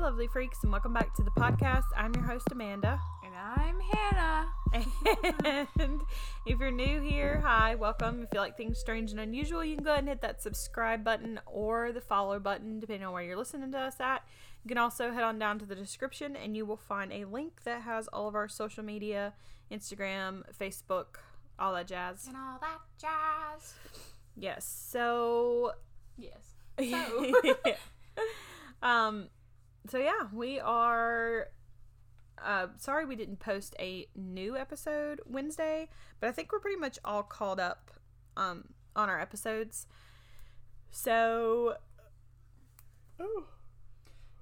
lovely freaks, and welcome back to the podcast. I'm your host, Amanda. And I'm Hannah. And if you're new here, hi, welcome. If you like things strange and unusual, you can go ahead and hit that subscribe button or the follow button, depending on where you're listening to us at. You can also head on down to the description, and you will find a link that has all of our social media Instagram, Facebook, all that jazz. And all that jazz. Yes, so Yes. So. um so yeah we are uh sorry we didn't post a new episode wednesday but i think we're pretty much all called up um on our episodes so oh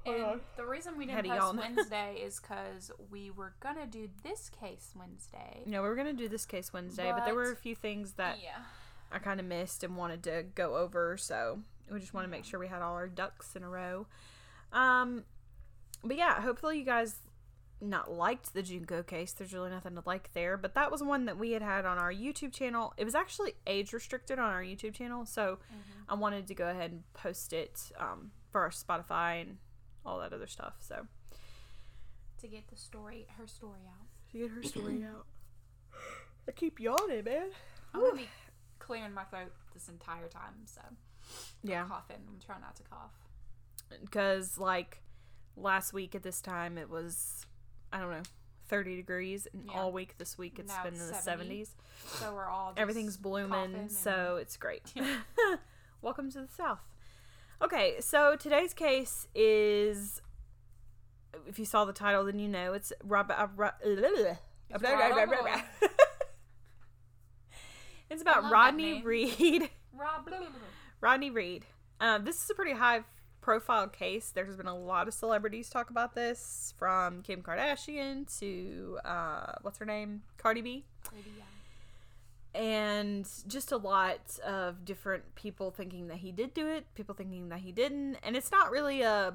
And on. the reason we didn't to post. Wednesday is because we were gonna do this case Wednesday. No, we were gonna do this case wednesday but, there were a few things that yeah. I kind of missed and wanted to go over, so we just want to make sure we had all our ducks in a row. Um, but yeah, hopefully you guys not liked the Junko case. There's really nothing to like there, but that was one that we had had on our YouTube channel. It was actually age restricted on our YouTube channel, so Mm-hmm. I wanted to go ahead and post it um, for our Spotify and all that other stuff. So To get the story, her story out. to get her story out. I keep yawning, man. I'm gonna be clearing my throat this entire time, so Yeah. coughing. I'm trying not to cough. Because like last week at this time it was I don't know 30 degrees and Yeah. all week this week it's Now been it's in the 70. 70s. So we're all Everything's blooming, and- so it's great. Welcome to the South. Okay, so today's case is if you saw the title then you know it's Rob, uh, It's Rob- It's I about Rodney. Reed. Rob. Rodney Reed. Um, this is a pretty high profile case. There's been a lot of celebrities talk about this, from Kim Kardashian to uh, what's her name, Cardi B, Pretty young. and just a lot of different people thinking that he did do it, people thinking that he didn't, and it's not really a.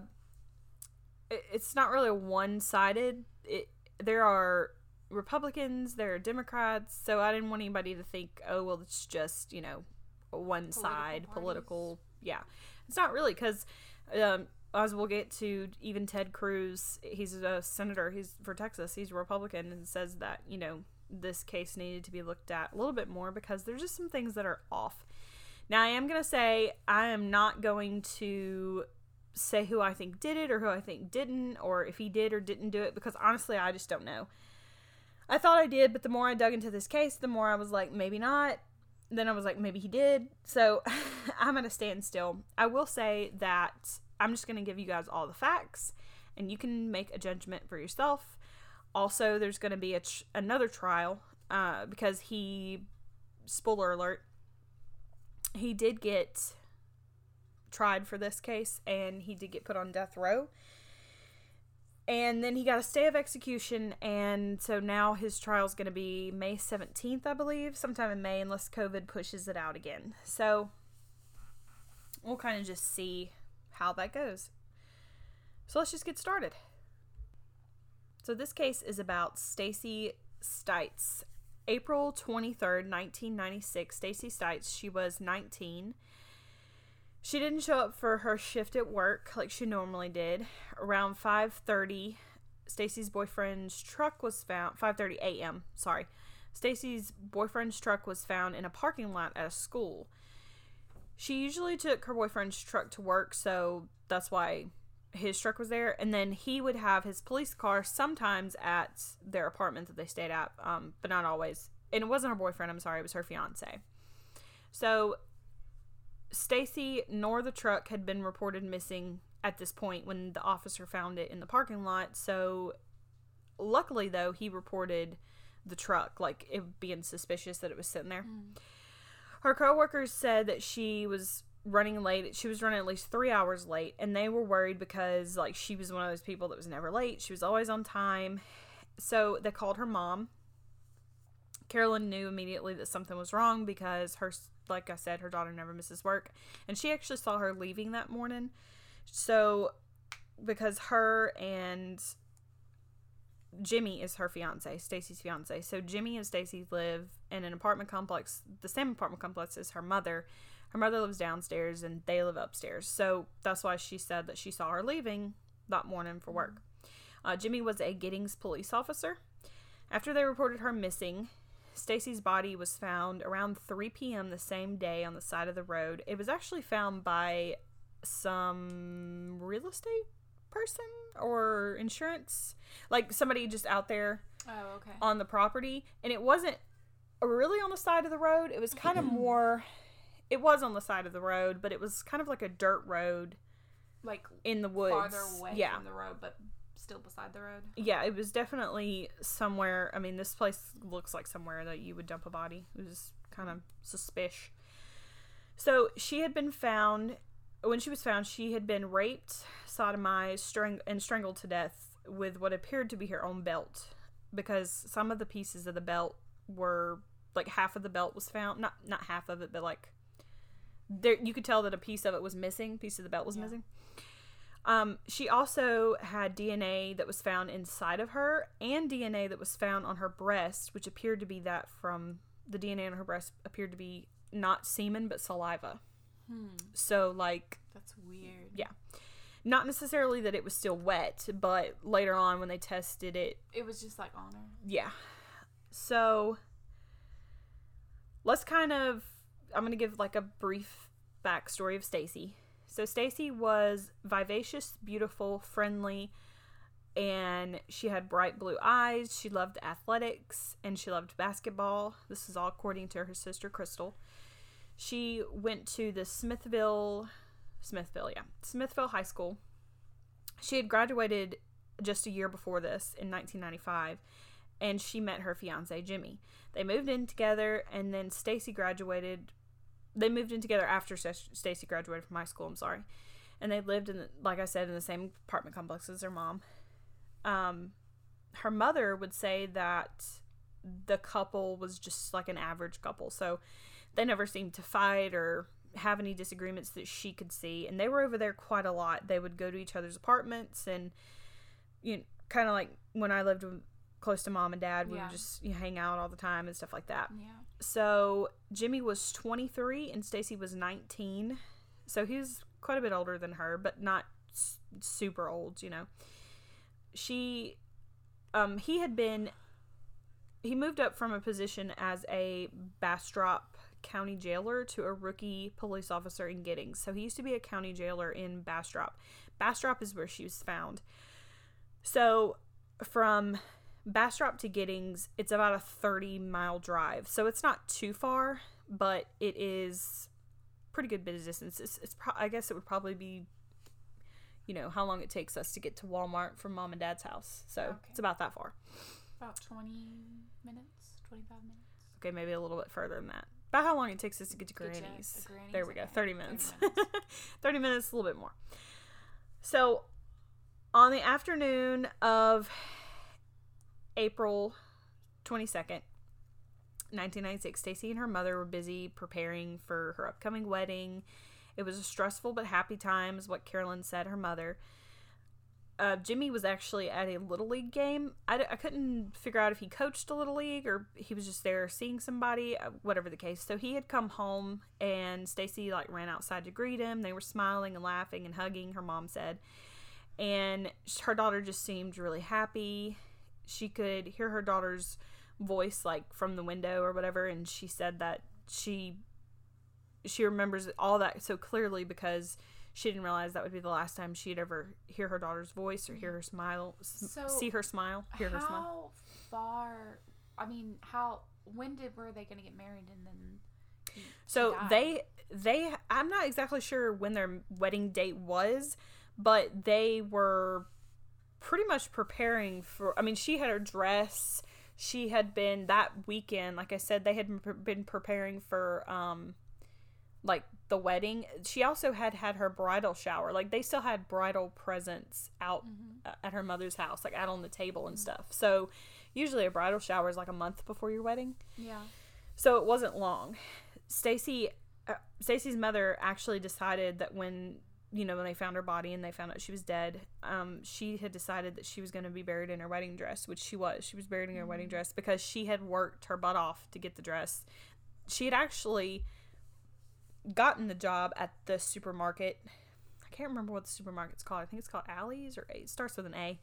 It's not really one-sided. It there are Republicans, there are Democrats, so I didn't want anybody to think, oh well, it's just you know one side Political political. Yeah, it's not really because um, as we'll get to, even Ted Cruz, he's a senator. He's for Texas. He's a Republican and says that you know this case needed to be looked at a little bit more because there's just some things that are off. Now I am gonna say I am not going to say who I think did it or who I think didn't or if he did or didn't do it because honestly I just don't know. I thought I did, but the more I dug into this case, the more I was like, maybe not. Then I was like, maybe he did. So I'm at a standstill. I will say that I'm just going to give you guys all the facts and you can make a judgment for yourself. Also, there's going to be a tr- another trial uh, because he, spoiler alert, he did get tried for this case and he did get put on death row. And then he got a stay of execution, and so now his trial's going to be May 17th, I believe, sometime in May, unless COVID pushes it out again. So we'll kind of just see how that goes. So let's just get started. So this case is about Stacy Stites. April 23rd, 1996, Stacy Stites, she was 19. She didn't show up for her shift at work like she normally did. Around 5:30, Stacy's boyfriend's truck was found 5:30 a.m. Sorry. Stacy's boyfriend's truck was found in a parking lot at a school. She usually took her boyfriend's truck to work, so that's why his truck was there. And then he would have his police car sometimes at their apartment that they stayed at, um, but not always. And it wasn't her boyfriend. I'm sorry, it was her fiance. So Stacy nor the truck had been reported missing at this point when the officer found it in the parking lot. So luckily though, he reported the truck like it being suspicious that it was sitting there. Mm. Her coworkers said that she was running late. She was running at least 3 hours late and they were worried because like she was one of those people that was never late. She was always on time. So they called her mom. Carolyn knew immediately that something was wrong because her like I said, her daughter never misses work. And she actually saw her leaving that morning. So, because her and Jimmy is her fiance, Stacy's fiance. So, Jimmy and Stacy live in an apartment complex, the same apartment complex as her mother. Her mother lives downstairs and they live upstairs. So, that's why she said that she saw her leaving that morning for work. Uh, Jimmy was a Giddings police officer. After they reported her missing, Stacy's body was found around 3 p.m. the same day on the side of the road. It was actually found by some real estate person or insurance, like somebody just out there Oh, okay. on the property, and it wasn't really on the side of the road. It was kind of more. It was on the side of the road, but it was kind of like a dirt road like in the woods. farther away yeah, from the road, but still beside the road. yeah. It was definitely somewhere. I mean, this place looks like somewhere that you would dump a body. It was kind of suspicious. So she had been found. When she was found, she had been raped, sodomized, strang- and strangled to death with what appeared to be her own belt, because some of the pieces of the belt were like half of the belt was found. Not not half of it, but like there you could tell that a piece of it was missing. Piece of the belt was Yeah. missing. Um, she also had DNA that was found inside of her and DNA that was found on her breast, which appeared to be that from the DNA on her breast appeared to be not semen but saliva. Hmm. So like That's weird. Yeah. not necessarily that it was still wet, but later on when they tested it, It was just like on her. yeah. So let's kind of I'm going to give like a brief backstory of Stacy. So Stacy was vivacious, beautiful, friendly, and she had bright blue eyes. She loved athletics and she loved basketball. This is all according to her sister Crystal. She went to the Smithville Smithville, yeah. Smithville High School. She had graduated just a year before this in 1995 and she met her fiance Jimmy. They moved in together and then Stacy graduated they moved in together after Stacy graduated from high school, I'm sorry. And they lived in like I said in the same apartment complex as her mom. Um her mother would say that the couple was just like an average couple. So they never seemed to fight or have any disagreements that she could see and they were over there quite a lot. They would go to each other's apartments and you know, kind of like when I lived with, close to mom and dad, we Yeah. would just you know, hang out all the time and stuff like that. Yeah. So Jimmy was 23 and Stacy was 19. So he was quite a bit older than her, but not s- super old, you know. She um he had been he moved up from a position as a Bastrop County jailer to a rookie police officer in Giddings. So he used to be a county jailer in Bastrop. Bastrop is where she was found. So from Bastrop to Giddings, it's about a 30 mile drive. So it's not too far, but it is pretty good bit of distance. It's, it's pro- I guess it would probably be, you know, how long it takes us to get to Walmart from mom and dad's house. So Okay. it's about that far. About 20 minutes, 25 minutes. Okay, maybe a little bit further than that. About how long it takes us to get to Get Granny's. the Granny's? There we go. Okay, 30 30 minutes. minutes. 30 minutes, a little bit more. So, on the afternoon of April 22nd, 1996, Stacy and her mother were busy preparing for her upcoming wedding. It was a stressful but happy time, is what Carolyn said, her mother. Uh, Jimmy was actually at a little league game. I, d- I couldn't figure out if he coached a little league or he was just there seeing somebody, uh, whatever the case. So he had come home and Stacy like ran outside to greet him. They were smiling and laughing and hugging. Her mom said, and her daughter just seemed really happy. She could hear her daughter's voice like from the window or whatever, and she said that she she remembers all that so clearly because she didn't realize that would be the last time she'd ever hear her daughter's voice or hear her smile, So, see her smile, hear how her smile. How far? I mean, how? When did were they going to get married? And then. he- he So they they I'm not exactly sure when their wedding date was, but they were pretty much preparing for I mean she had her dress. She had been that weekend, like I said, they had been preparing for um like the wedding. She also had had her bridal shower. Like they still had bridal presents out Mhm. uh, at her mother's house, like out on the table and stuff. So usually a bridal shower is like a month before your wedding. Yeah. So it wasn't long. Stacy uh, Stacy's mother actually decided that when you know when they found her body and they found out she was dead, um, she had decided that she was going to be buried in her wedding dress, which she was. She was buried in her wedding dress because she had worked her butt off to get the dress. She had actually gotten the job at the supermarket. I can't remember what the supermarket's called. I think it's called Alley's or A. It starts with an A.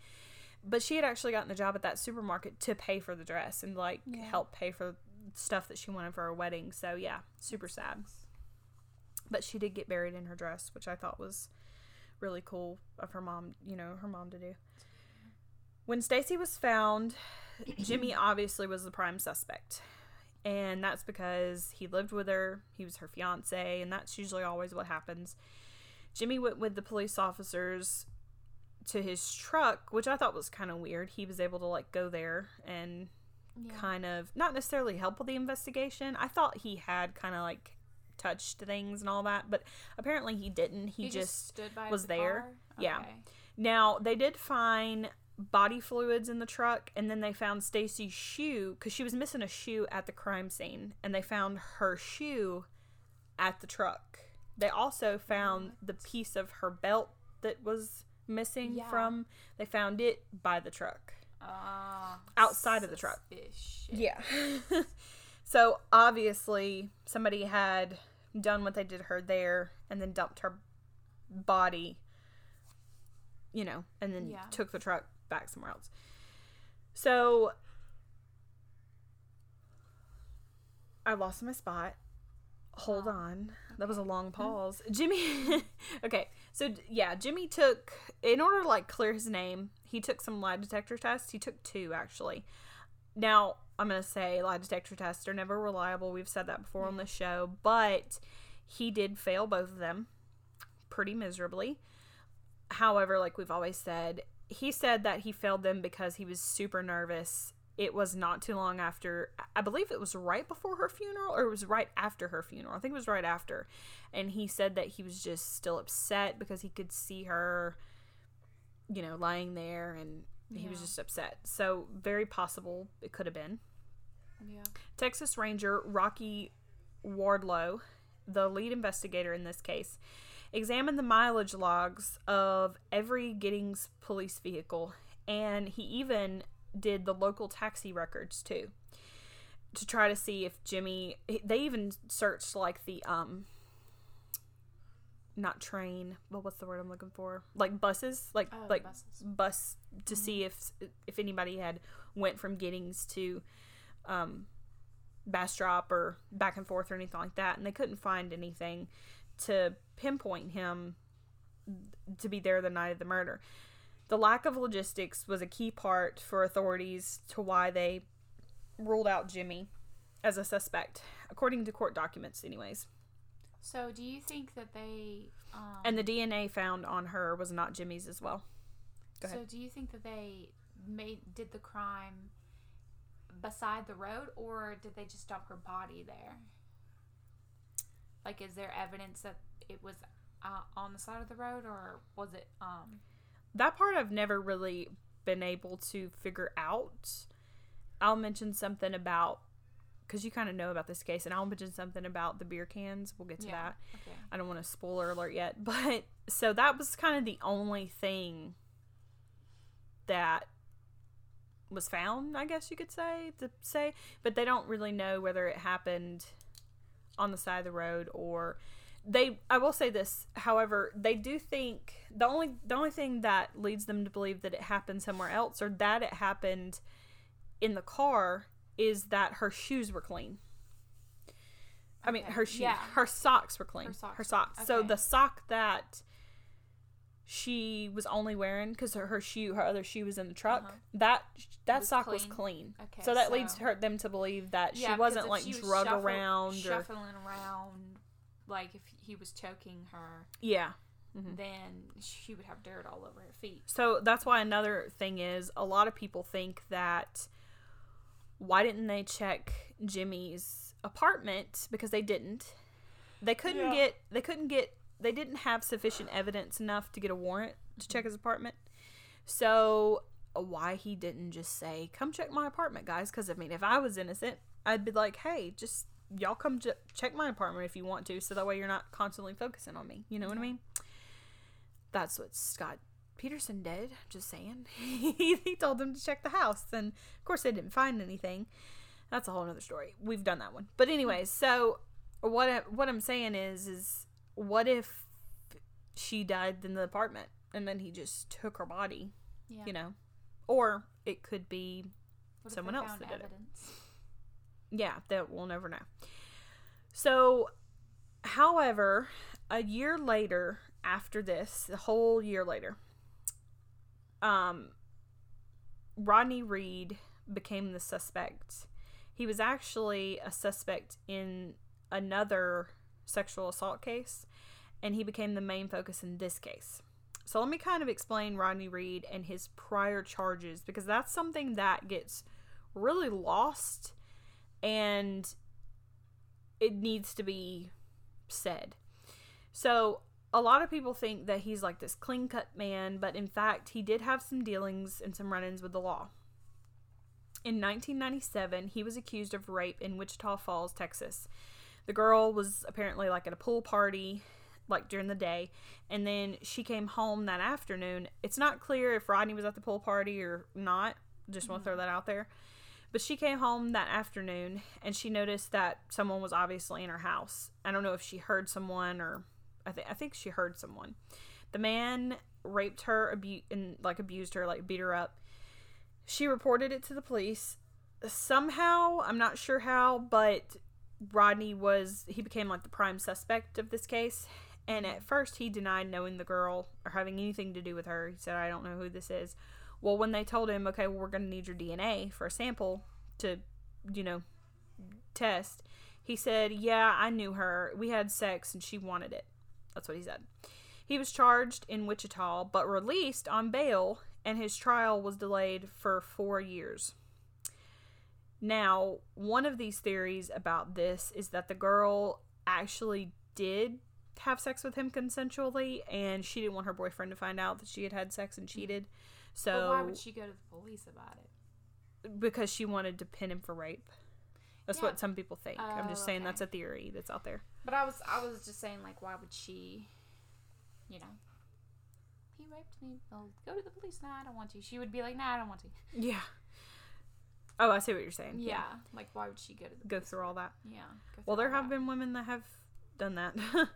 But she had actually gotten the job at that supermarket to pay for the dress and like Yeah. help pay for stuff that she wanted for her wedding. So yeah, super sad. But she did get buried in her dress, which I thought was really cool of her mom, you know, her mom to do. When Stacy was found, Jimmy obviously was the prime suspect. And that's because he lived with her, he was her fiance, and that's usually always what happens. Jimmy went with the police officers to his truck, which I thought was kind of weird. He was able to like go there and Yeah. kind of not necessarily help with the investigation. I thought he had kind of like touched things and all that, but apparently he didn't. He, just, stood by was the there. car? Yeah. Now they did find body fluids in the truck, and then they found Stacy's shoe because she was missing a shoe at the crime scene, and they found her shoe at the truck. They also found the piece of her belt that was missing Yeah. from. They found it by the truck. Ah, Outside of the truck. Yeah. so obviously somebody had done what they did to her there and then dumped her body, you know, and then Yeah. took the truck back somewhere else. So I lost my spot. Hold Oh, on. That was a long pause. Jimmy Okay. So yeah, Jimmy took in order to like clear his name, he took some lie detector tests. He took two actually. Now, I'm going to say lie detector tests are never reliable. We've said that before on the show, but he did fail both of them pretty miserably. However, like we've always said, he said that he failed them because he was super nervous. It was not too long after, I believe it was right before her funeral or it was right after her funeral. I think it was right after. And he said that he was just still upset because he could see her, you know, lying there and he was just upset. So, very possible it could have been. Yeah. Texas Ranger Rocky Wardlow, the lead investigator in this case, examined the mileage logs of every Giddings police vehicle, and he even did the local taxi records too to try to see if Jimmy. They even searched like the um. Not train, but what's the word I'm looking for? Like buses, like Oh, like buses. bus to see if if anybody had went from Giddings to um, Bastrop or back and forth or anything like that, and they couldn't find anything to pinpoint him to be there the night of the murder. The lack of logistics was a key part for authorities to why they ruled out Jimmy as a suspect, according to court documents, anyways. So, do you think that they? Um, And the DNA found on her was not Jimmy's as well. Go so, do you think that they made did the crime beside the road, or did they just dump her body there? Like, is there evidence that it was uh, on the side of the road, or was it? Um, that part I've never really been able to figure out. I'll mention something about because you kind of know about this case, and I'll mention something about the beer cans. We'll get to Yeah. that. okay. I don't want to spoiler alert yet, but so that was kind of the only thing that was found, I guess you could say to say, but they don't really know whether it happened on the side of the road or they I will say this, however, they do think the only the only thing that leads them to believe that it happened somewhere else or that it happened in the car is that her shoes were clean. I mean, her shoes, yeah. her socks were clean. Her socks. Her socks. So the sock that she was only wearing because her, her shoe, her other shoe was in the truck. Uh-huh. That that Was sock was clean? clean. Okay, so that leads so- her them to believe that she wasn't like she was drug shuffle- around or shuffling around, like if he was choking her, yeah. Mhm. then she would have dirt all over her feet. So that's why another thing is a lot of people think that why didn't they check Jimmy's apartment because they didn't. They couldn't Yeah. get they couldn't get they didn't have sufficient evidence enough to get a warrant to check his apartment. So uh, why he didn't just say, "Come check my apartment, guys?" Because I mean, if I was innocent, I'd be like, "Hey, just y'all come j- check my apartment if you want to, so that way you're not constantly focusing on me." You know what I mean? That's what Scott Peterson did. Just saying, he, he told them to check the house, and of course they didn't find anything. That's a whole other story. We've done that one, but anyways, so what I, what I'm saying is, is what if she died in the apartment and then he just took her body, Yeah. you know. Or it could be What someone else that did it. yeah, that we'll never know. So, however, a year later, after this, the whole year later, um, Rodney Reed became the suspect. He was actually a suspect in another sexual assault case, and he became the main focus in this case. So let me kind of explain Rodney Reed and his prior charges because that's something that gets really lost and it needs to be said. So, a lot of people think that he's like this clean cut man, but in fact, he did have some dealings and some run ins with the law. In 1997, he was accused of rape in Wichita Falls, Texas. The girl was apparently like at a pool party, like during the day, and then she came home that afternoon. It's not clear if Rodney was at the pool party or not. Just want to throw mm-hmm. that out there. But she came home that afternoon and she noticed that someone was obviously in her house. I don't know if she heard someone or I think I think she heard someone. The man raped her, abu- and like abused her, like beat her up. She reported it to the police. Somehow, I'm not sure how, but Rodney was he became like the prime suspect of this case. And at first, he denied knowing the girl or having anything to do with her. He said, "I don't know who this is." Well, when they told him, "Okay, well, we're going to need your DNA for a sample to, you know, test," he said, "Yeah, I knew her. We had sex, and she wanted it." That's what he said. He was charged in Wichita, but released on bail, and his trial was delayed for four years. Now, one of these theories about this is that the girl actually did have sex with him consensually, and she didn't want her boyfriend to find out that she had had sex and cheated. So, But why would she go to the police about it? because she wanted to pin him for rape. That's Yeah. what some people think. I'm just Oh, saying okay. that's a theory that's out there. But I was I was just saying like why would she, you know, he raped me. Well, go to the police. Nah, I don't want to. She would be like, Nah, I don't want to. Yeah. Oh, I see what you're saying. Yeah. Like why would she go to the Go through all that. Yeah. Well, there have that. been women that have done that.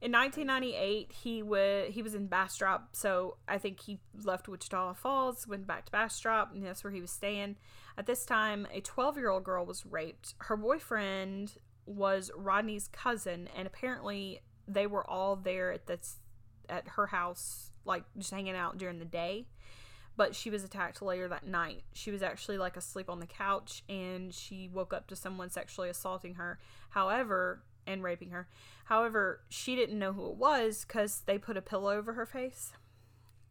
in 1998, he was he was in Bastrop, so I think he left Wichita Falls, went back to Bastrop, and that's where he was staying. At this time, a 12 year old girl was raped. Her boyfriend was Rodney's cousin, and apparently they were all there at this at her house, like just hanging out during the day. But she was attacked later that night. She was actually like asleep on the couch, and she woke up to someone sexually assaulting her. However, and raping her. However, she didn't know who it was because they put a pillow over her face.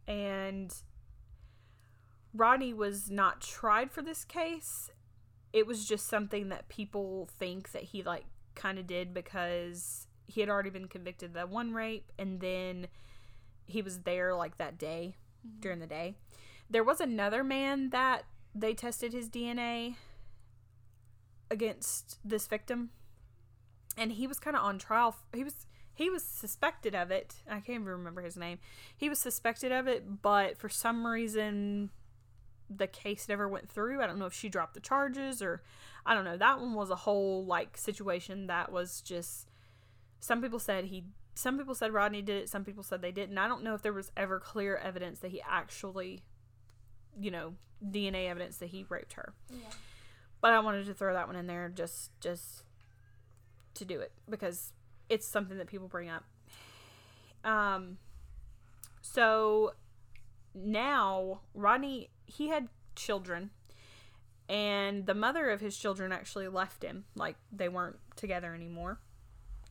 And Rodney was not tried for this case. It was just something that people think that he like kind of did because he had already been convicted of that one rape and then he was there like that day mm-hmm. during the day. There was another man that they tested his DNA against this victim and he was kind of on trial. He was he was suspected of it. I can't even remember his name. He was suspected of it, but for some reason the case never went through. I don't know if she dropped the charges or I don't know. That one was a whole like situation that was just some people said he some people said Rodney did it, some people said they didn't. I don't know if there was ever clear evidence that he actually you know, DNA evidence that he raped her. Yeah. But I wanted to throw that one in there just just to do it because it's something that people bring up. Um so now Rodney he had children and the mother of his children actually left him like they weren't together anymore.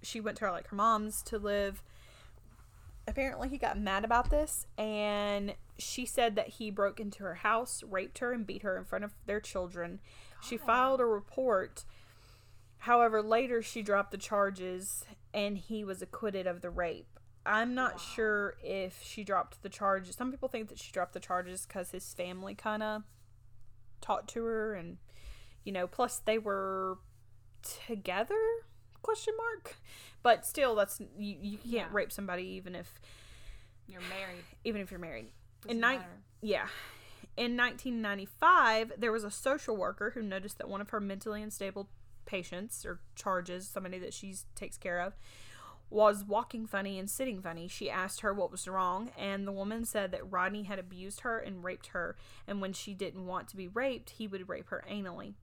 She went to her like her mom's to live. Apparently he got mad about this and she said that he broke into her house, raped her and beat her in front of their children. She filed a report. However, later she dropped the charges and he was acquitted of the rape. I'm not Wow. sure if she dropped the charges. Some people think that she dropped the charges because his family kind of talked to her, and you know, plus they were together? Question mark. But still, that's you. You can't Yeah. rape somebody even if You're married. even if you're married. Doesn't night- matter. Yeah. In 1995, there was a social worker who noticed that one of her mentally unstable patients or charges, somebody that she takes care of, was walking funny and sitting funny. She asked her what was wrong, and the woman said that Rodney had abused her and raped her, and when she didn't want to be raped, he would rape her anally.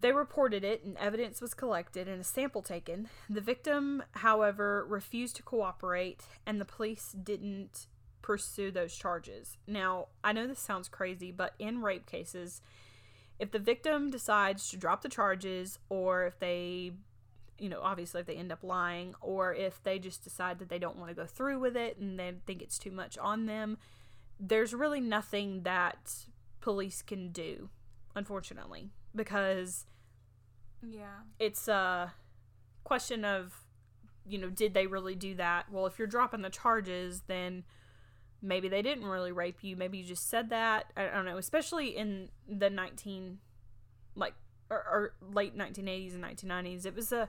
They reported it, and evidence was collected and a sample taken. The victim, however, refused to cooperate, and the police didn't pursue those charges. Now, I know this sounds crazy, but in rape cases, if the victim decides to drop the charges, or if they, you know, obviously if they end up lying, or if they just decide that they don't want to go through with it and they think it's too much on them, there's really nothing that police can do, unfortunately, because Yeah. it's a question of you know did they really do that well if you're dropping the charges then maybe they didn't really rape you maybe you just said that i don't know especially in the 19 like or, or late 1980s and 1990s it was a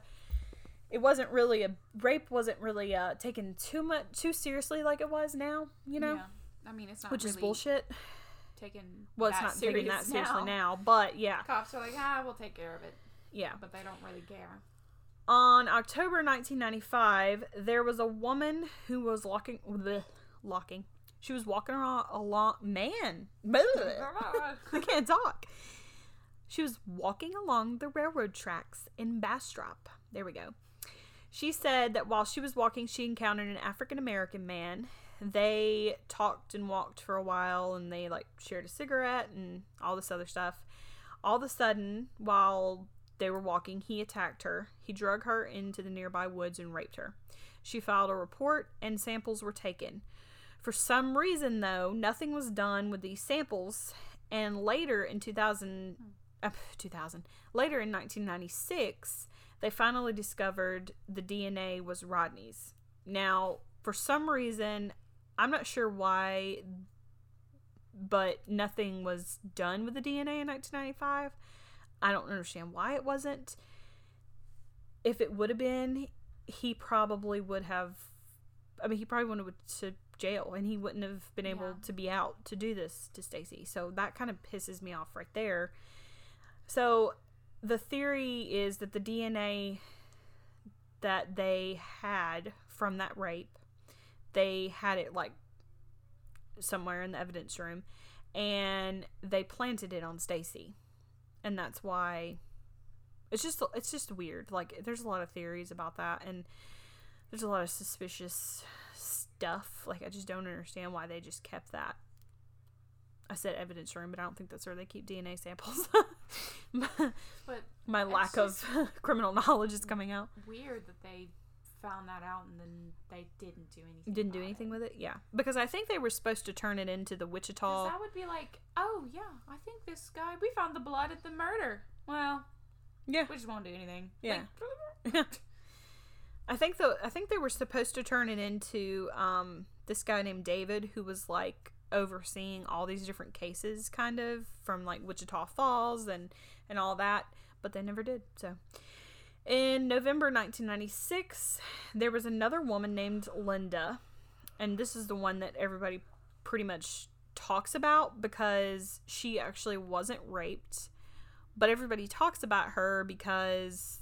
it wasn't really a rape wasn't really uh taken too much too seriously like it was now you know Yeah. I mean, it's not which is bullshit taken. well it's not taken that serious seriously now but yeah Cops are like, ah, we'll take care of it, yeah but they don't really care. On October 1995, there was a woman who was locking, bleh, locking. She was walking around along. Man, I can't talk. She was walking along the railroad tracks in Bastrop. There we go. She said that while she was walking, she encountered an African American man. They talked and walked for a while, and they like shared a cigarette and all this other stuff. All of a sudden, while they were walking, he attacked her. He drug her into the nearby woods and raped her. She filed a report, and samples were taken. For some reason, though, nothing was done with these samples, and later in 2000, uh, 2000, later in 1996, they finally discovered the DNA was Rodney's. Now, for some reason, I'm not sure why, but nothing was done with the DNA in 1995. I don't understand why it wasn't. If it would have been, he probably would have. I mean, he probably wanted to jail, and he wouldn't have been able Yeah. to be out to do this to Stacy. So that kind of pisses me off right there. So the theory is that the DNA that they had from that rape, they had it like somewhere in the evidence room, and they planted it on Stacy and that's why it's just it's just weird like there's a lot of theories about that and there's a lot of suspicious stuff like i just don't understand why they just kept that i said evidence room but i don't think that's where they keep dna samples But my lack of criminal knowledge is coming out weird that they found that out and then they didn't do anything. didn't do anything it. with it yeah because i think they were supposed to turn it into the wichita that would be like, oh yeah, I think this guy. We found the blood at the murder. Well, yeah we just won't do anything. Yeah. Like, I think the I think they were supposed to turn it into um this guy named David who was like overseeing all these different cases kind of from like Wichita Falls and and all that, but they never did. So in November 1996, there was another woman named Linda, and this is the one that everybody pretty much talks about because she actually wasn't raped, but everybody talks about her because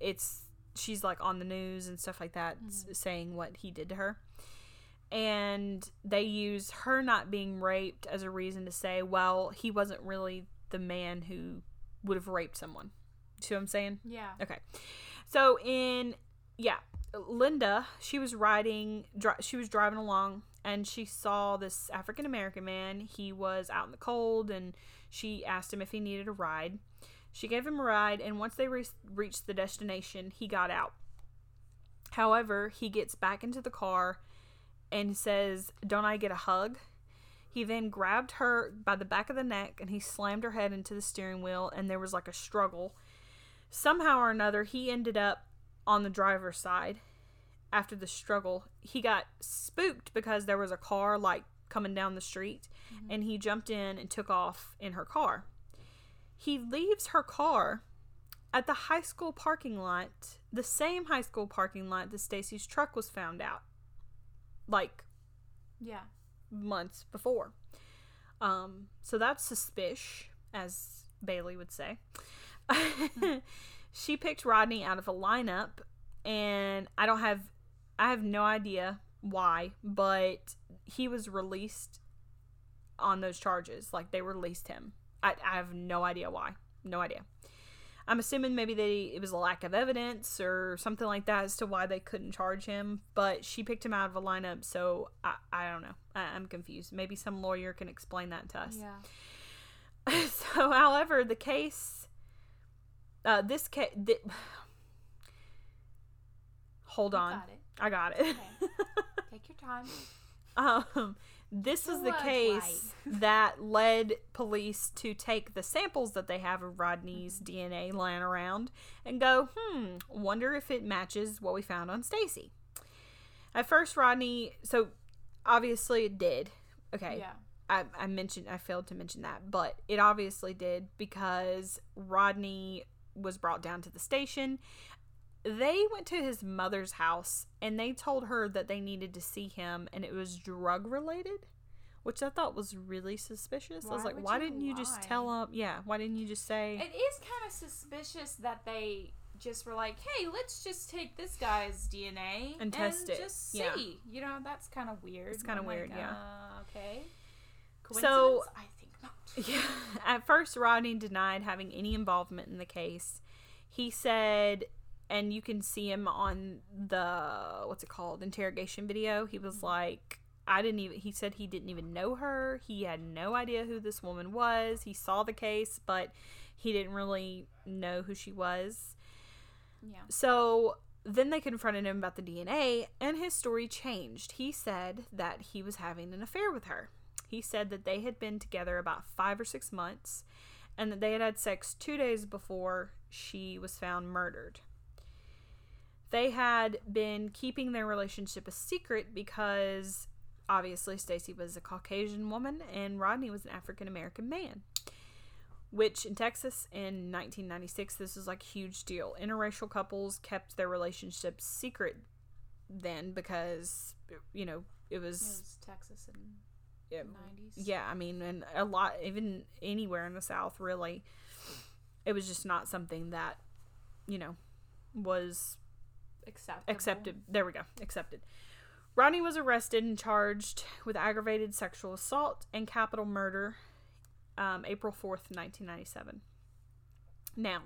it's she's like on the news and stuff like that s- mm-hmm. saying what he did to her and they use her not being raped as a reason to say well he wasn't really the man who would have raped someone see what i'm saying yeah. Okay. So in yeah, Linda, she was riding dri- she was driving along and she saw this African American man. He was out in the cold and she asked him if he needed a ride. She gave him a ride and once they re- reached the destination, he got out. However, he gets back into the car and says, "Don't I get a hug?" He then grabbed her by the back of the neck and he slammed her head into the steering wheel and there was like a struggle somehow or another he ended up on the driver's side after the struggle he got spooked because there was a car like coming down the street mm-hmm. and he jumped in and took off in her car he leaves her car at the high school parking lot the same high school parking lot that stacy's truck was found out like Yeah. months before. Um, so that's suspicious, as Bailey would say. she picked Rodney out of a lineup and I don't have I have no idea why, but he was released on those charges. Like they released him. I, I have no idea why. No idea. I'm assuming maybe they it was a lack of evidence or something like that as to why they couldn't charge him. But she picked him out of a lineup, so I, I don't know. I, I'm confused. Maybe some lawyer can explain that to us. Yeah. so, however, the case, uh, this case, th- hold You on, got it. I got it. Okay. Take your time. um, this is the case that led police to take the samples that they have of Rodney's DNA lying around and go, hmm, wonder if it matches what we found on Stacy. At first, Rodney, so obviously it did. Okay. Yeah. I, I mentioned I failed to mention that, but it obviously did because Rodney was brought down to the station. They went to his mother's house and they told her that they needed to see him and it was drug related, which I thought was really suspicious. I was like, why you didn't you just tell him? Yeah, why didn't you just say? It is kind of suspicious that they just were like, "Hey, let's just take this guy's DNA And test it. Just see." Yeah. You know, that's kind of weird. It's kinda I'm weird, yeah. Uh, okay. So- I think not. Yeah. At first, Rodney denied having any involvement in the case. He said, and you can see him on the what's it called interrogation video. He was like, I didn't even. He said he didn't even know her. He had no idea who this woman was. He saw the case, but he didn't really know who she was. Yeah. So then they confronted him about the DNA, and his story changed. He said that he was having an affair with her. He said that they had been together about five or six months, and that they had had sex two days before she was found murdered. They had been keeping their relationship a secret because obviously Stacy was a Caucasian woman and Rodney was an African American man which in Texas in 1996 this was like a huge deal. Interracial couples kept their relationship secret then because you know it It was was Texas in yeah, the 90s. yeah, I mean and a lot even anywhere in the south really it was just not something that you know was Acceptable. accepted. There we go. Accepted. Rodney was arrested and charged with aggravated sexual assault and capital murder um, April 4th, 1997. Now,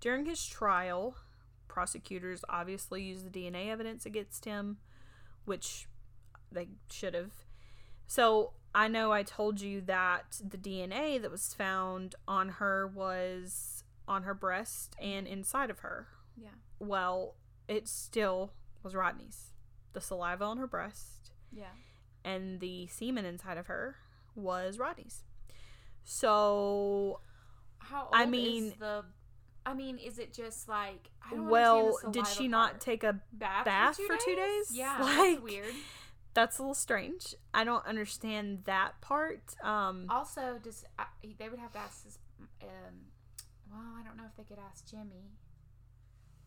during his trial, prosecutors obviously used the DNA evidence against him, which they should have. So, I know I told you that the DNA that was found on her was on her breast and inside of her Yeah. well, it still was Rodney's. The saliva on her breast Yeah. and the semen inside of her was Rodney's. So, How old I mean- is the I mean, is it just like I don't well, did she not take a bath, bath for, for two, two days? days? Yeah, Like- that's weird. that's a little strange. I don't understand that part. Um Also, does uh, they would have to ask this? Um, well, I don't know if they could ask Jimmy.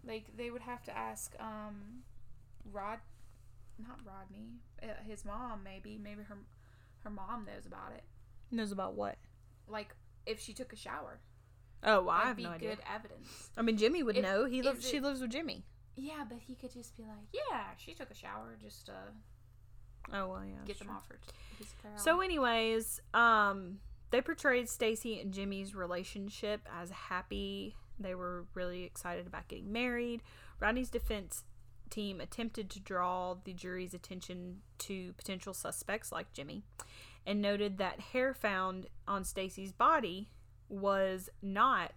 Like they would have to ask um, Rod, not Rodney, uh, his mom. Maybe maybe her her mom knows about it. knows about what? Like if she took a shower, Oh, well, I have be no idea. good evidence. I mean, Jimmy would If- know. He lives she lives with Jimmy. Yeah, but he could just be like, yeah, she took a shower, just uh, Oh, well, yeah. get them off her. So, anyways, um, they portrayed Stacy and Jimmy's relationship as happy. They were really excited about getting married. Rodney's defense team attempted to draw the jury's attention to potential suspects like Jimmy and noted that hair found on Stacy's body was not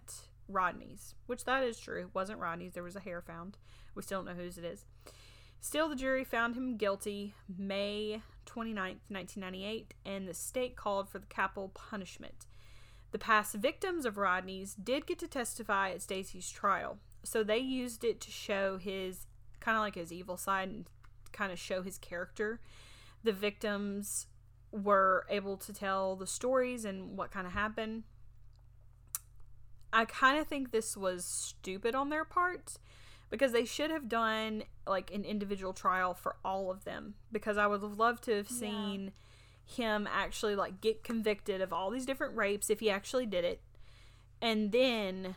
Rodney's, which that is true. It wasn't Rodney's. There was a hair found. We still don't know whose it is. Still, the jury found him guilty May 29th, 1998, and the state called for the capital punishment. The past victims of Rodney's did get to testify at Stacy's trial, so they used it to show his kind of like his evil side and kind of show his character. The victims were able to tell the stories and what kind of happened. I kind of think this was stupid on their part because they should have done like an individual trial for all of them because I would have loved to have Yeah. Him actually like get convicted of all these different rapes if he actually did it and then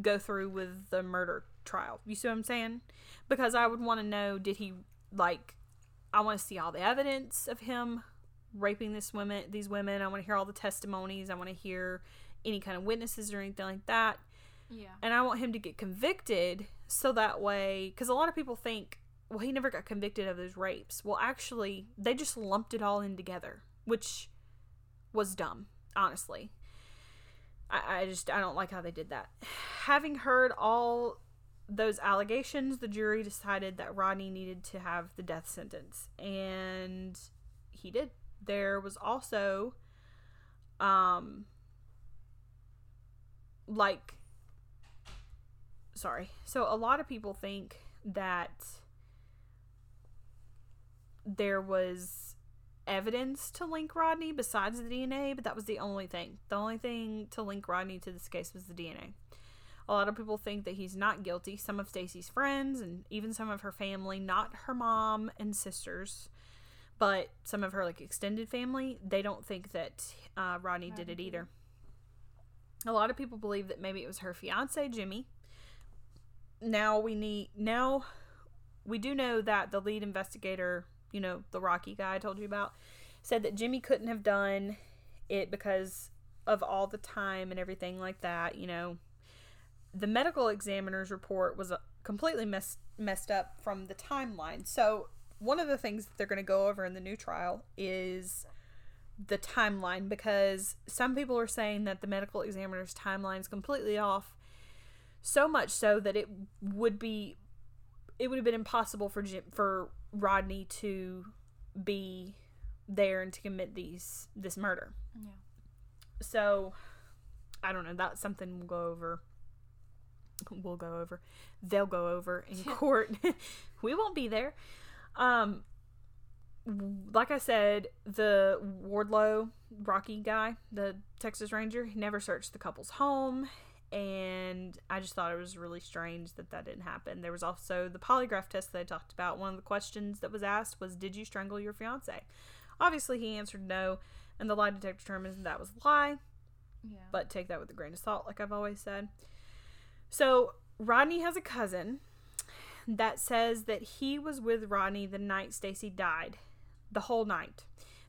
go through with the murder trial. You see what I'm saying? Because I would want to know did he like I want to see all the evidence of him raping this women these women. I want to hear all the testimonies. I want to hear any kind of witnesses or anything like that. Yeah. And I want him to get convicted so that way cuz a lot of people think well he never got convicted of those rapes. Well, actually, they just lumped it all in together, which was dumb, honestly. I, I just I don't like how they did that. Having heard all those allegations, the jury decided that Rodney needed to have the death sentence, and he did. There was also, um, like, sorry. So a lot of people think that there was evidence to link Rodney besides the DNA, but that was the only thing. The only thing to link Rodney to this case was the DNA. A lot of people think that he's not guilty. Some of Stacy's friends and even some of her family, not her mom and sisters, but some of her like extended family, they don't think that uh, Rodney did it either. A lot of people believe that maybe it was her fiance Jimmy. Now we need now we do know that the lead investigator, you know, the Rocky guy I told you about, said that Jimmy couldn't have done it because of all the time and everything like that, you know. The medical examiner's report was uh, completely messed messed up from the timeline. So, one of the things that they're going to go over in the new trial is the timeline because some people are saying that the medical examiner's timeline is completely off so much so that it would be it would have been impossible for Jim, for Rodney to be there and to commit these this murder. Yeah. So I don't know. That's something we'll go over. We'll go over. They'll go over in court. we won't be there. Um, like I said, the Wardlow Rocky guy, the Texas Ranger, he never searched the couple's home and I just thought it was really strange that that didn't happen. There was also the polygraph test that I talked about. One of the questions that was asked was, "Did you strangle your fiance?" Obviously, he answered no, and the lie detector determined that was a lie. Yeah. But take that with a grain of salt, like I've always said. So Rodney has a cousin that says that he was with Rodney the night Stacy died, the whole night.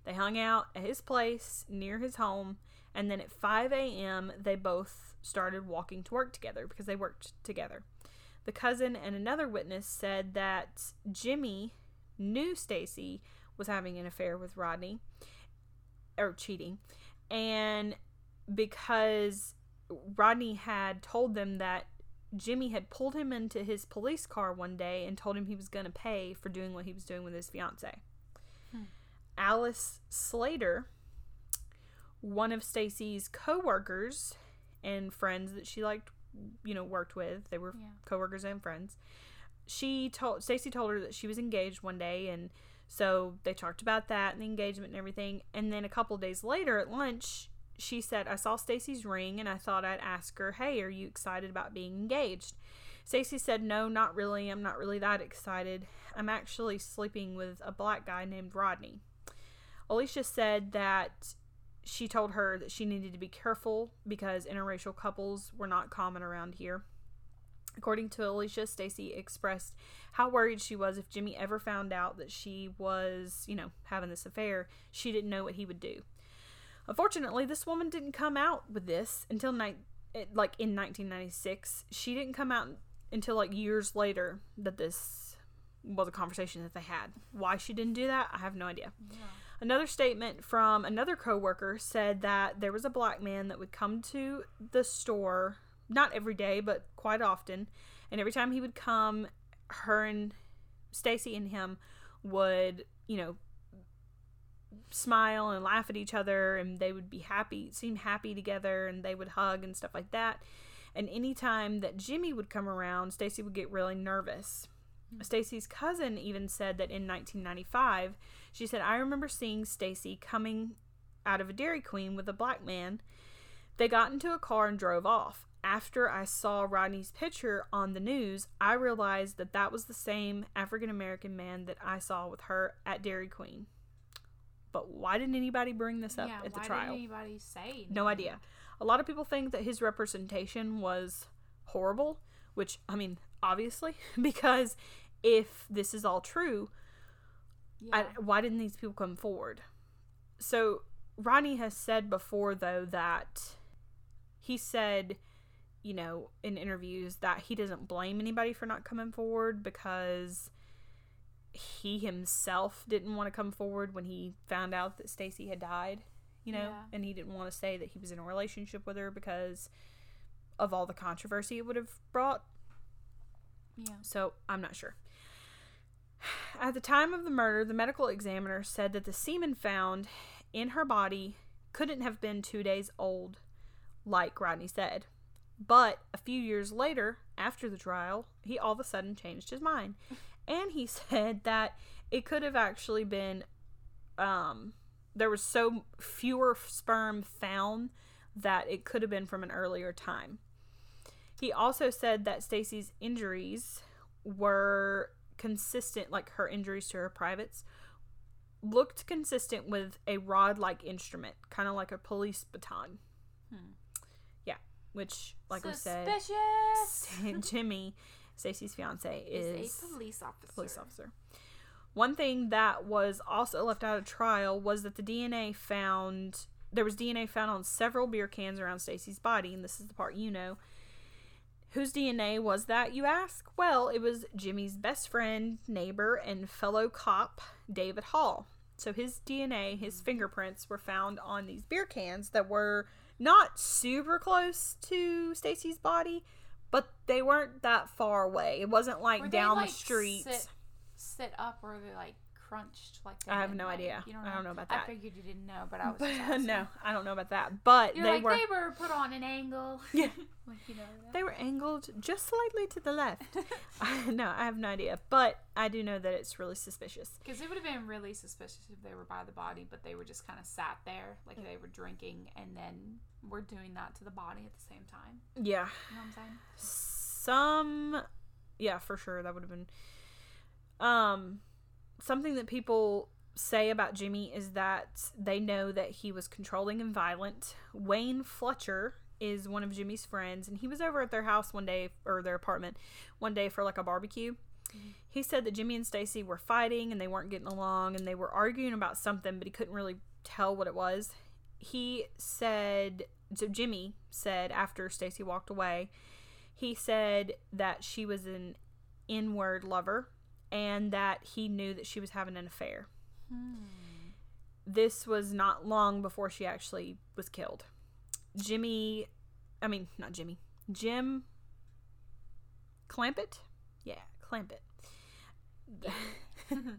They hung out at his place near his home, and then at 5 a.m., they both started walking to work together because they worked together. The cousin and another witness said that Jimmy knew Stacy was having an affair with Rodney or cheating, and because Rodney had told them that Jimmy had pulled him into his police car one day and told him he was going to pay for doing what he was doing with his fiance. Hmm. Alice Slater, one of Stacy's co-workers and friends that she liked, you know, worked with. They were Yeah. coworkers and friends. She told Stacy told her that she was engaged one day and so they talked about that and the engagement and everything. And then a couple days later at lunch, she said, "I saw Stacy's ring and I thought I'd ask her, "Hey, are you excited about being engaged?" Stacy said, "No, not really. I'm not really that excited. I'm actually sleeping with a black guy named Rodney." Alicia said that she told her that she needed to be careful because interracial couples were not common around here. According to Alicia, Stacy expressed how worried she was if Jimmy ever found out that she was, you know, having this affair. She didn't know what he would do. Unfortunately, this woman didn't come out with this until ni- eh, like in 1996. She didn't come out until like years later that this was a conversation that they had. Why she didn't do that, I have no idea. Yeah. Another statement from another coworker said that there was a black man that would come to the store not every day, but quite often, and every time he would come, her and Stacy and him would, you know, smile and laugh at each other and they would be happy, seem happy together and they would hug and stuff like that. And anytime that Jimmy would come around, Stacy would get really nervous. Hmm. Stacy's cousin even said that in 1995, she said, I remember seeing Stacy coming out of a Dairy Queen with a black man. They got into a car and drove off. After I saw Rodney's picture on the news, I realized that that was the same African American man that I saw with her at Dairy Queen. But why didn't anybody bring this up yeah. at the why trial? didn't anybody say? No idea. A lot of people think that his representation was horrible, which I mean, obviously, because if this is all true, Yeah. I, why didn't these people come forward? So Ronnie has said before, though, that he said, you know, in interviews that he doesn't blame anybody for not coming forward because he himself didn't want to come forward when he found out that Stacy had died, you know, Yeah. and he didn't want to say that he was in a relationship with her because of all the controversy it would have brought. yeah. So I'm not sure. At the time of the murder, the medical examiner said that the semen found in her body couldn't have been two days old, like Rodney said. But a few years later, after the trial, he all of a sudden changed his mind. And he said that it could have actually been, um, there was so fewer sperm found that it could have been from an earlier time. He also said that Stacy's injuries were consistent, like her injuries to her privates, looked consistent with a rod like instrument, kind of like a police baton. Hmm. Yeah, which, like we said, Suspicious. Jimmy, Stacy's fiance, is, is a police officer. police officer. One thing that was also left out of trial was that the DNA found there was DNA found on several beer cans around Stacy's body, and this is the part you know. Whose DNA was that, you ask? Well, it was Jimmy's best friend, neighbor, and fellow cop, David Hall. So his DNA, his fingerprints were found on these beer cans that were not super close to Stacy's body, but they weren't that far away. It wasn't like Were they, down like, the street. Sit, sit up or they like crunched like I have no like, idea. You I don't know about that. I figured you didn't know, but I was But, just no, I don't know about that. But You're they like were they were put on an angle. Yeah. like you know. they were angled just slightly to the left. no, I have no idea, but I do know that it's really suspicious. Because it would have been really suspicious if they were by the body, but they were just kind of sat there, like they were drinking, and then we're doing that to the body at the same time. Yeah, You know what I'm saying? some, yeah, for sure that would have been. Um, something that people say about Jimmy is that they know that he was controlling and violent. Wayne Fletcher is one of Jimmy's friends, and he was over at their house one day or their apartment one day for like a barbecue. He said that Jimmy and Stacy were fighting and they weren't getting along and they were arguing about something, but he couldn't really tell what it was. He said, so Jimmy said after Stacy walked away, he said that she was an inward lover and that he knew that she was having an affair. Hmm. This was not long before she actually was killed. Jimmy, I mean, not Jimmy, Jim Clampett? Yeah, Clampett.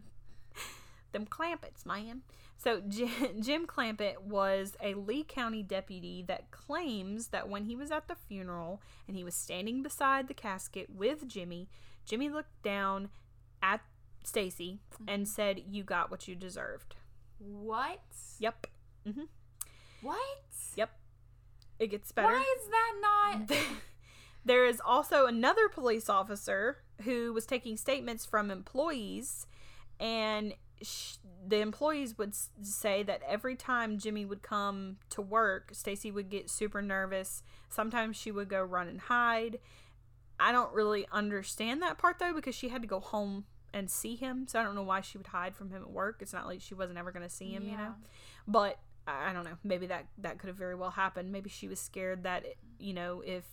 Them Clampets, man. So Jim, Jim Clampett was a Lee County deputy that claims that when he was at the funeral and he was standing beside the casket with Jimmy, Jimmy looked down at Stacy mm-hmm. and said, "You got what you deserved." What? Yep. Mm-hmm. What? Yep. It gets better. Why is that not? there is also another police officer who was taking statements from employees, and sh- the employees would s- say that every time Jimmy would come to work, Stacy would get super nervous. Sometimes she would go run and hide. I don't really understand that part though because she had to go home and see him, so I don't know why she would hide from him at work. It's not like she wasn't ever going to see him, you know. But I don't know. Maybe that that could have very well happened. Maybe she was scared that you know if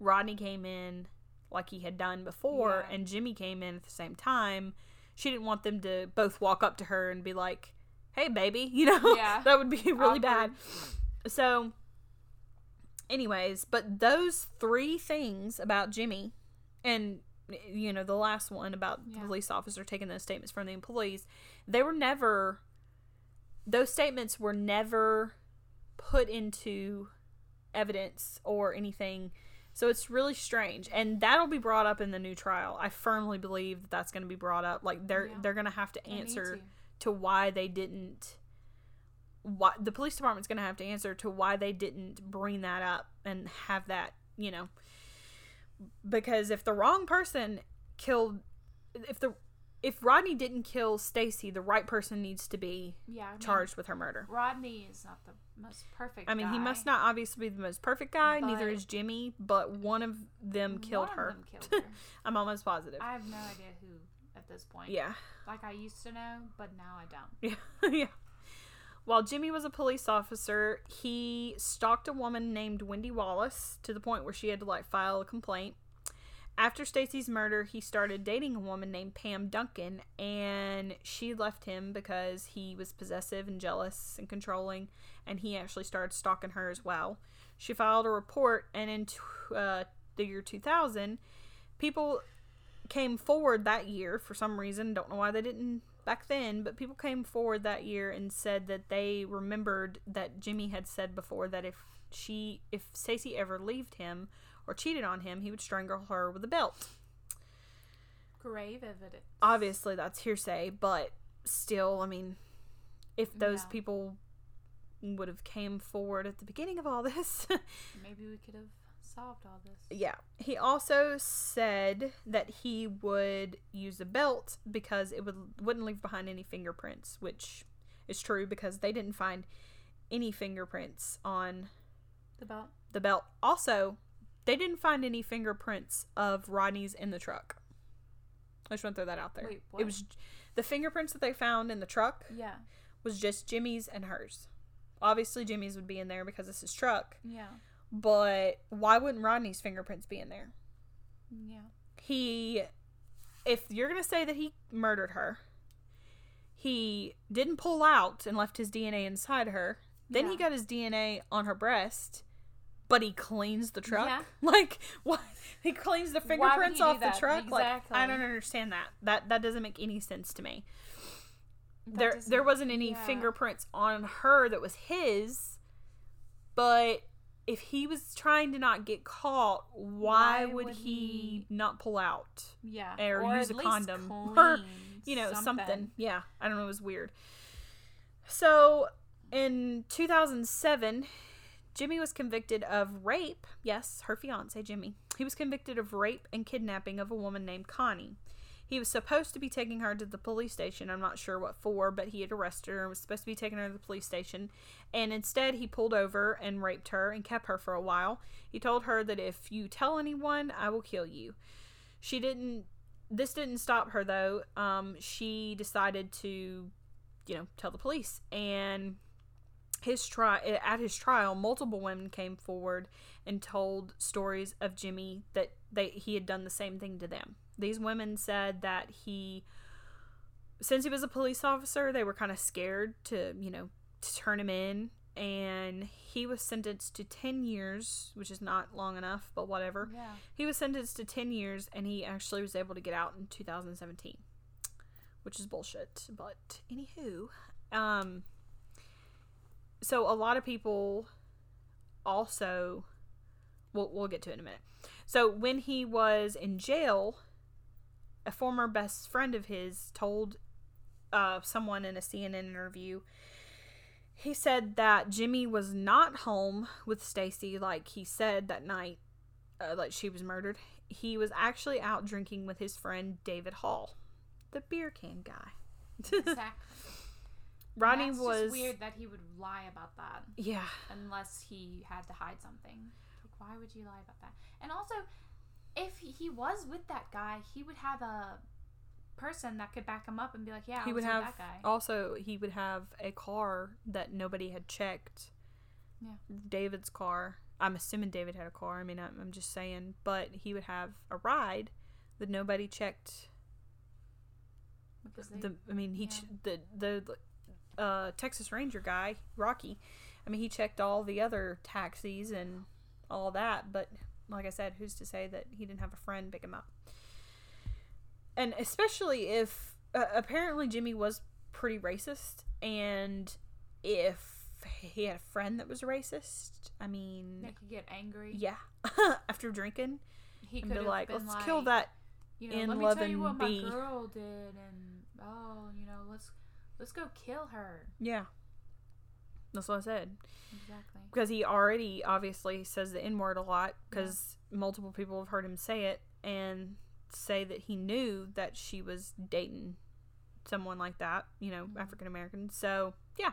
Rodney came in like he had done before Yeah. and Jimmy came in at the same time, she didn't want them to both walk up to her and be like, "Hey, baby," you know. Yeah. that would be really bad. So, anyways, but those three things about Jimmy, and you know the last one about Yeah. the police officer taking those statements from the employees, they were never. Those statements were never put into evidence or anything. So it's really strange, and that'll be brought up in the new trial. I firmly believe that that's going to be brought up. Like they're Yeah. they're going to have to answer to. to why they didn't why the police department's going to have to answer to why they didn't bring that up and have that you know because if the wrong person killed if the if Rodney didn't kill Stacy, the right person needs to be Yeah. I mean, charged with her murder. Rodney is not the most perfect. I mean, he must not obviously be the most perfect guy. neither is Jimmy, but one of them killed her. them killed her. I'm almost positive. I have no idea who at this point. yeah. Like I used to know, but now I don't. Yeah. yeah. While Jimmy was a police officer, he stalked a woman named Wendy Wallace to the point where she had to like file a complaint. After Stacy's murder, he started dating a woman named Pam Duncan and she left him because he was possessive and jealous and controlling and he actually started stalking her as well. She filed a report and in uh, the year 2000, people came forward that year for some reason. Don't know why they didn't back then, but people came forward that year and said that they remembered that Jimmy had said before that if she, if Stacy ever left him or cheated on him, he would strangle her with a belt. Grave evidence. Obviously, that's hearsay, but still, I mean, if those Yeah. people would have came forward at the beginning of all this, Maybe we could have solved all this. Yeah. He also said that he would use a belt because it would wouldn't leave behind any fingerprints, which is true because they didn't find any fingerprints on The belt. the belt. Also, they didn't find any fingerprints of Rodney's in the truck. I just want to throw that out there. Wait, It was the fingerprints that they found in the truck Yeah. was just Jimmy's and hers. Obviously, Jimmy's would be in there because it's his truck, Yeah. But why wouldn't Rodney's fingerprints be in there? Yeah. he if you're going to say that he murdered her he didn't pull out and left his dna inside her then he got his dna on her breast but he cleans the truck Yeah. like what he cleans the fingerprints off the truck like i don't understand that that that doesn't make any sense to me That there there wasn't any yeah. fingerprints on her that was his but if he was trying to not get caught why, Why would, would he, he- not pull out? Yeah. or use at a condom, or, you know something. yeah i don't know it was weird. So in 2007 jimmy was convicted of rape. Yes her fiance jimmy. He was convicted of rape and kidnapping of a woman named connie he was supposed to be taking her to the police station. I'm not sure what for, but he had arrested her and was supposed to be taking her to the police station. And instead, he pulled over and raped her and kept her for a while. He told her that if you tell anyone, I will kill you. She didn't. This didn't stop her though. Um, she decided to, you know, tell the police. And his try at his trial, multiple women came forward and told stories of Jimmy that they he had done the same thing to them. These women said that he, since he was a police officer, they were kind of scared to, you know, to turn him in. And he was sentenced to 10 years, which is not long enough, but whatever. Yeah. He was sentenced to 10 years and he actually was able to get out in 2017, which is bullshit. But anywho, um, so a lot of people also, we'll, we'll get to it in a minute. So when he was in jail, a former best friend of his told uh, someone in a CNN interview he said that Jimmy was not home with Stacy like he said that night uh, like she was murdered. He was actually out drinking with his friend David Hall, the beer can guy. Exactly. Rodney That's was weird that he would lie about that yeah, unless he had to hide something. Like, why would you lie about that? And also, if he was with that guy, he would have a person that could back him up and be like, "Yeah, I he would was have that guy." also he would have a car that nobody had checked. Yeah. David's car. I'm assuming David had a car. I mean, I'm, I'm just saying, but he would have a ride that nobody checked because they, the I mean he yeah. ch- the the uh, Texas Ranger guy Rocky. I mean he checked all the other taxis and all that, but like I said, who's to say that he didn't have a friend pick him up? And especially if uh, apparently Jimmy was pretty racist, and if he had a friend that was racist, I mean, they could get angry. yeah, after drinking, he and could be like, let's kill that You know, let me tell you what my be." girl did, and oh, you know, let's let's go kill her. Yeah. That's what I said. Exactly. Because he already obviously says the N word a lot because multiple people have heard him say it. And say that he knew that she was dating someone like that, you know, Mhm. African American. So yeah.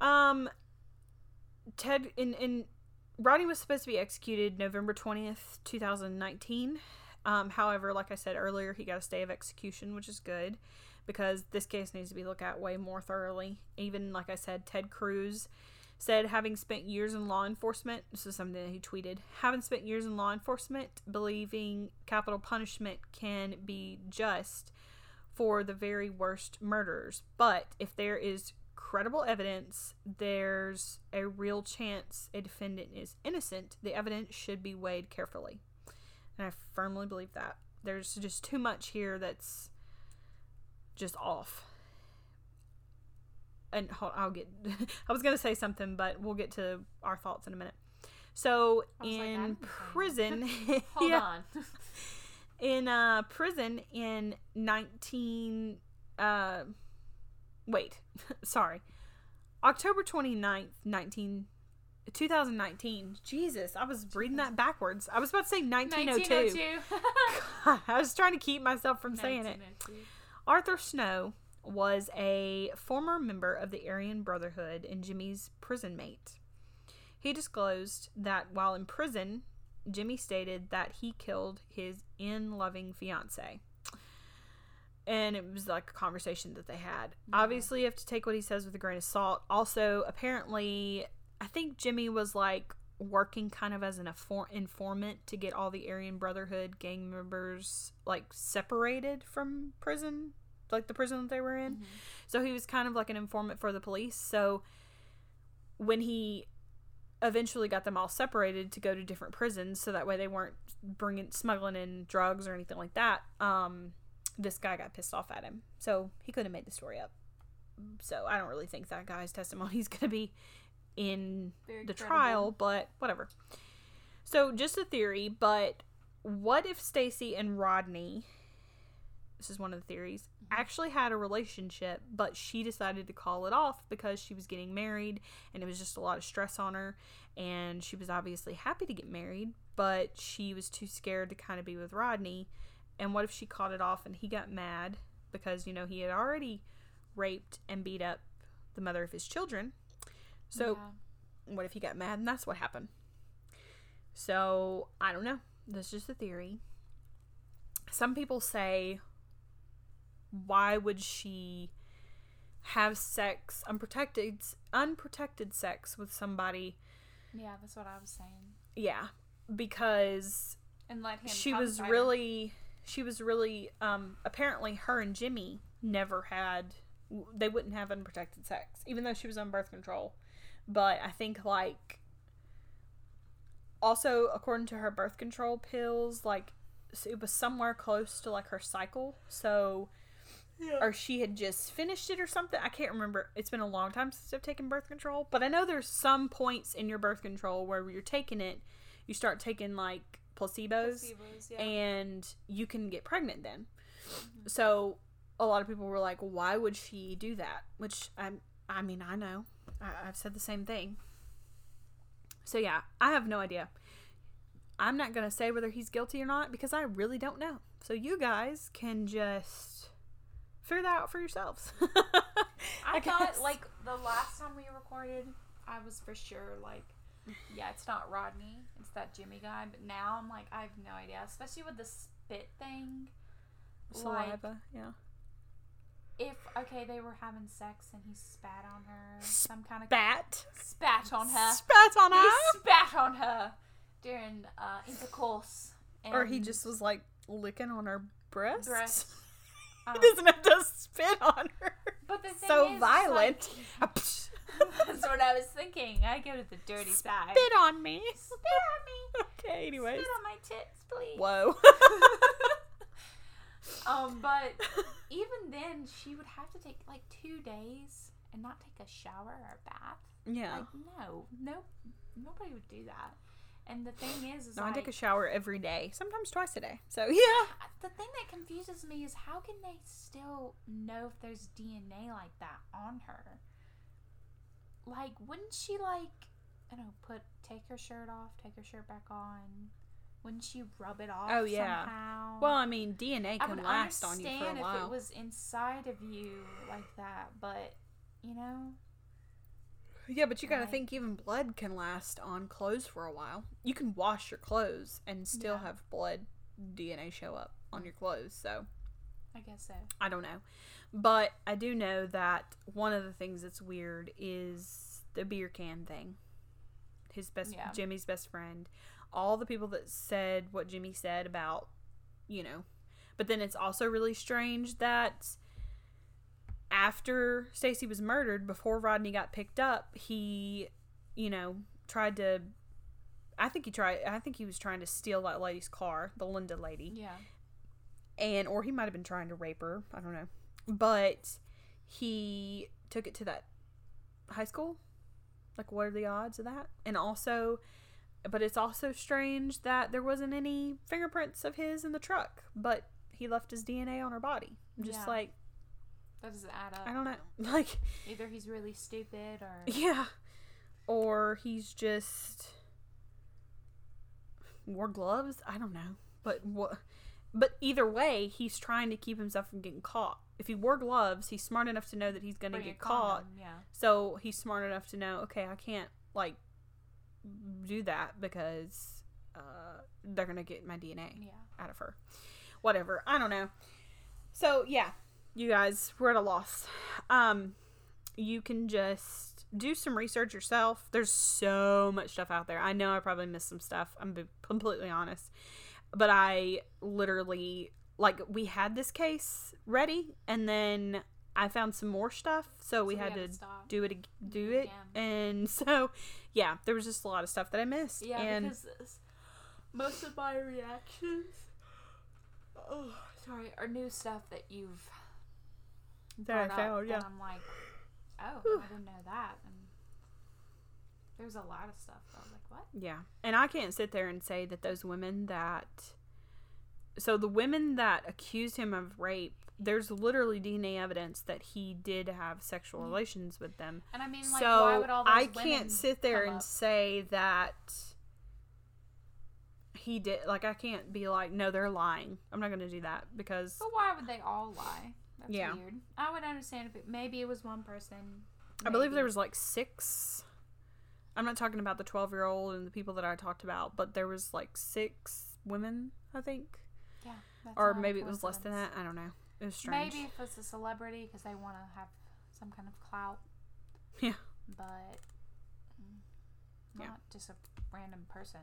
Um, Ted in in Rodney was supposed to be executed November twentieth, two thousand nineteen. Um, however, like I said earlier, he got a stay of execution, which is good because this case needs to be looked at way more thoroughly. Even like I said, Ted Cruz said having spent years in law enforcement, this is something that he tweeted, having spent years in law enforcement, believing capital punishment can be just for the very worst murders. But if there is credible evidence, there's a real chance a defendant is innocent, the evidence should be weighed carefully. And I firmly believe that. There's just too much here that's just off. And hold, I'll get. I was gonna say something, but we'll get to our thoughts in a minute. So I was like, in prison, Hold yeah, on. in uh prison in 19 uh wait sorry october 29th 19 2019 jesus i was reading that backwards i was about to say 1902 1902. i was trying to keep myself from saying it 1902. Arthur snow was a former member of the aryan brotherhood and jimmy's prison mate he disclosed that while in prison Jimmy stated that he killed his in loving fiance. And it was like a conversation that they had. Obviously, you have to take what he says with a grain of salt. Also, apparently, I think Jimmy was like working kind of as an infor- informant to get all the Aryan Brotherhood gang members like separated from prison, like the prison that they were in. Mhm. So he was kind of like an informant for the police. So when he eventually got them all separated to go to different prisons, so that way they weren't bringing smuggling in drugs or anything like that, um, this guy got pissed off at him. So he could have made the story up. So I don't really think that guy's testimony is going to be in Very the credible. trial, but whatever. So just a theory, but what if Stacy and Rodney this is one of the theories mm-hmm. actually had a relationship, but she decided to call it off because she was getting married and it was just a lot of stress on her and she was obviously happy to get married, but she was too scared to kind of be with Rodney. And what if she called it off and he got mad because you know he had already raped and beat up the mother of his children. So Yeah. what if he got mad and that's what happened? So, I don't know. That's just a theory. Some people say, why would she have sex, unprotected, unprotected sex with somebody? Yeah, that's what I was saying. Yeah, because And let him. she was really, she was really, um, apparently her and Jimmy never had, they wouldn't have unprotected sex, even though she was on birth control. But I think, like, also according to her birth control pills, like, it was somewhere close to, like, her cycle. So, or she had just finished it or something. I can't remember. It's been a long time since I've taken birth control, but I know there's some points in your birth control where you're taking it, you start taking like placebos, Placebos, yeah. and you can get pregnant then. Mm-hmm. So a lot of people were like, "Why would she do that?" Which I, I mean, I know. I, I've said the same thing. So yeah, I have no idea. I'm not gonna say whether he's guilty or not because I really don't know. So you guys can just figure that out for yourselves. I, thought like the last time we recorded, I was for sure like, yeah, it's not Rodney, it's that Jimmy guy. But now I'm like, I have no idea, especially with the spit thing. Like, saliva. Yeah. if okay, they were having sex and he spat on her, some kind of Bat. spat on her. Spat on her, He spat on her during uh, intercourse. Or he just was like licking on her breasts. Breasts. He um, doesn't have to spit on her. But the thing so is, violent. like- That's what I was thinking. I go to the dirty side. Spit on me. Spit on me. Okay, anyways. Spit on my tits, please. Whoa. Um, but even then, she would have to take like two days and not take a shower or a bath. yeah. Like, no, no, nobody would do that. And the thing is, is No, I take a shower every day, sometimes twice a day. So yeah. the thing that confuses me is how can they still know if there's DNA like that on her? Like, wouldn't she like, I don't know, put take her shirt off, take her shirt back on, wouldn't she rub it off? Oh, yeah. Somehow? Well, I mean, DNA I can would last on you for a understand if it was inside of you like that, but you know, Yeah, but you gotta Right. think even blood can last on clothes for a while. You can wash your clothes and still Yeah. have blood DNA show up on your clothes. So I guess so. I don't know. But I do know that one of the things that's weird is the beer can thing. His best Yeah. Jimmy's best friend. All the people that said what Jimmy said about, you know. But then it's also really strange that after Stacy was murdered, before Rodney got picked up, he, you know, tried to I think he tried I think he was trying to steal that lady's car, the Linda lady. Yeah. and or he might have been trying to rape her i don't know. But he took it to that high school? Like what are the odds of that? And also but it's also strange that there wasn't any fingerprints of his in the truck but he left his dna on her body. I'm just Yeah. like That doesn't add up. i don't know like Either he's really stupid or yeah or he's just wore gloves i don't know but what but either way he's trying to keep himself from getting caught if he wore gloves he's smart enough to know that he's going to get caught condom, Yeah. so he's smart enough to know okay i can't like do that because uh, they're going to get my dna Yeah. out of her. Whatever. I don't know. So yeah, you guys, we're at a loss. Um, you can just do some research yourself. There's so much stuff out there. I know I probably missed some stuff. I'm completely honest, but I literally like we had this case ready, and then I found some more stuff, so we So had to stop. do it do it, and so yeah, there was just a lot of stuff that I missed. Yeah, and because most of my reactions, oh, sorry, are new stuff that you've that I found. Yeah, I'm like, oh. I didn't know that. And there's a lot of stuff. I was like, what? Yeah. And I can't sit there and say that those women that. So the women that accused him of rape, there's literally DNA evidence that he did have sexual relations with them. And I mean, like, why so would all those I can't sit there and up? say that he did. Like, I can't be like, no, they're lying. I'm not going to do that because. But why would they all lie? That's Yeah. weird. I would understand if it maybe it was one person. I believe there was like six. I'm not talking about the 12 year old and the people that I talked about, but there was like six women, I think. yeah, or maybe it was less than that. I don't know. It was strange. Maybe if it's a celebrity because they want to have some kind of clout. Yeah. But mm, Yeah. not just a random person.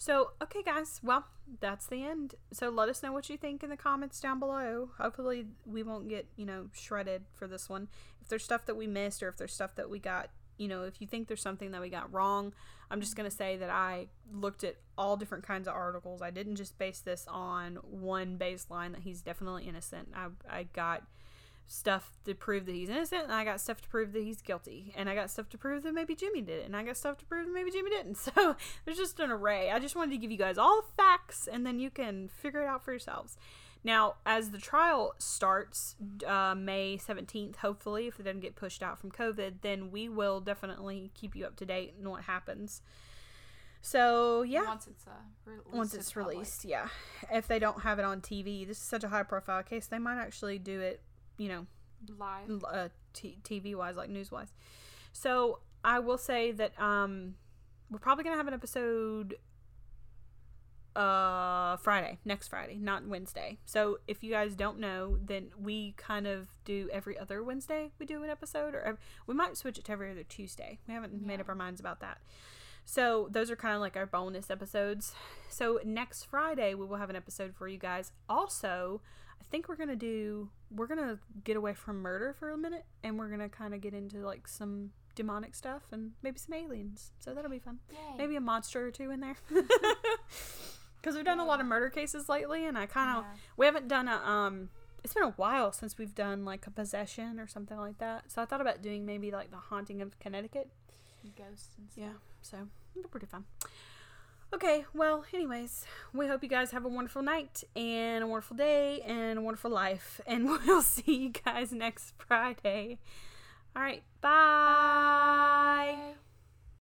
So, okay, guys. Well, that's the end. So, let us know what you think in the comments down below. Hopefully, we won't get, you know, shredded for this one. If there's stuff that we missed or if there's stuff that we got, you know, if you think there's something that we got wrong, I'm just going to say that I looked at all different kinds of articles. I didn't just base this on one baseline that he's definitely innocent. I, I got stuff to prove that he's innocent, and I got stuff to prove that he's guilty, and I got stuff to prove that maybe Jimmy did it, and I got stuff to prove that maybe Jimmy didn't. So there's just an array. I just wanted to give you guys all the facts, and then you can figure it out for yourselves. Now, as the trial starts uh, May 17th, hopefully, if it doesn't get pushed out from COVID, then we will definitely keep you up to date on what happens. So, yeah Once it's uh, released once it's public. released yeah if they don't have it on tv this is such a high profile case they might actually do it you know live. uh, t- tv wise like news wise so i will say that um we're probably gonna have an episode uh friday next friday not wednesday. So if you guys don't know then we kind of do every other wednesday we do an episode or ev- we might switch it to every other tuesday. We haven't made up our minds about that. So those are kind of like our bonus episodes. So next friday we will have an episode for you guys. Also i think we're gonna do we're gonna get away from murder for a minute and we're gonna kind of get into like some demonic stuff and maybe some aliens. So that'll be fun. Yay. maybe a monster or two in there. Because we've done a lot of murder cases lately and i kind of Yeah. we haven't done a um it's been a while since we've done like a possession or something like that. So i thought about doing maybe like the haunting of connecticut. Ghosts and stuff. yeah so it'll be pretty fun okay well anyways we hope you guys have a wonderful night and a wonderful day and a wonderful life and we'll see you guys next friday all right bye. Bye.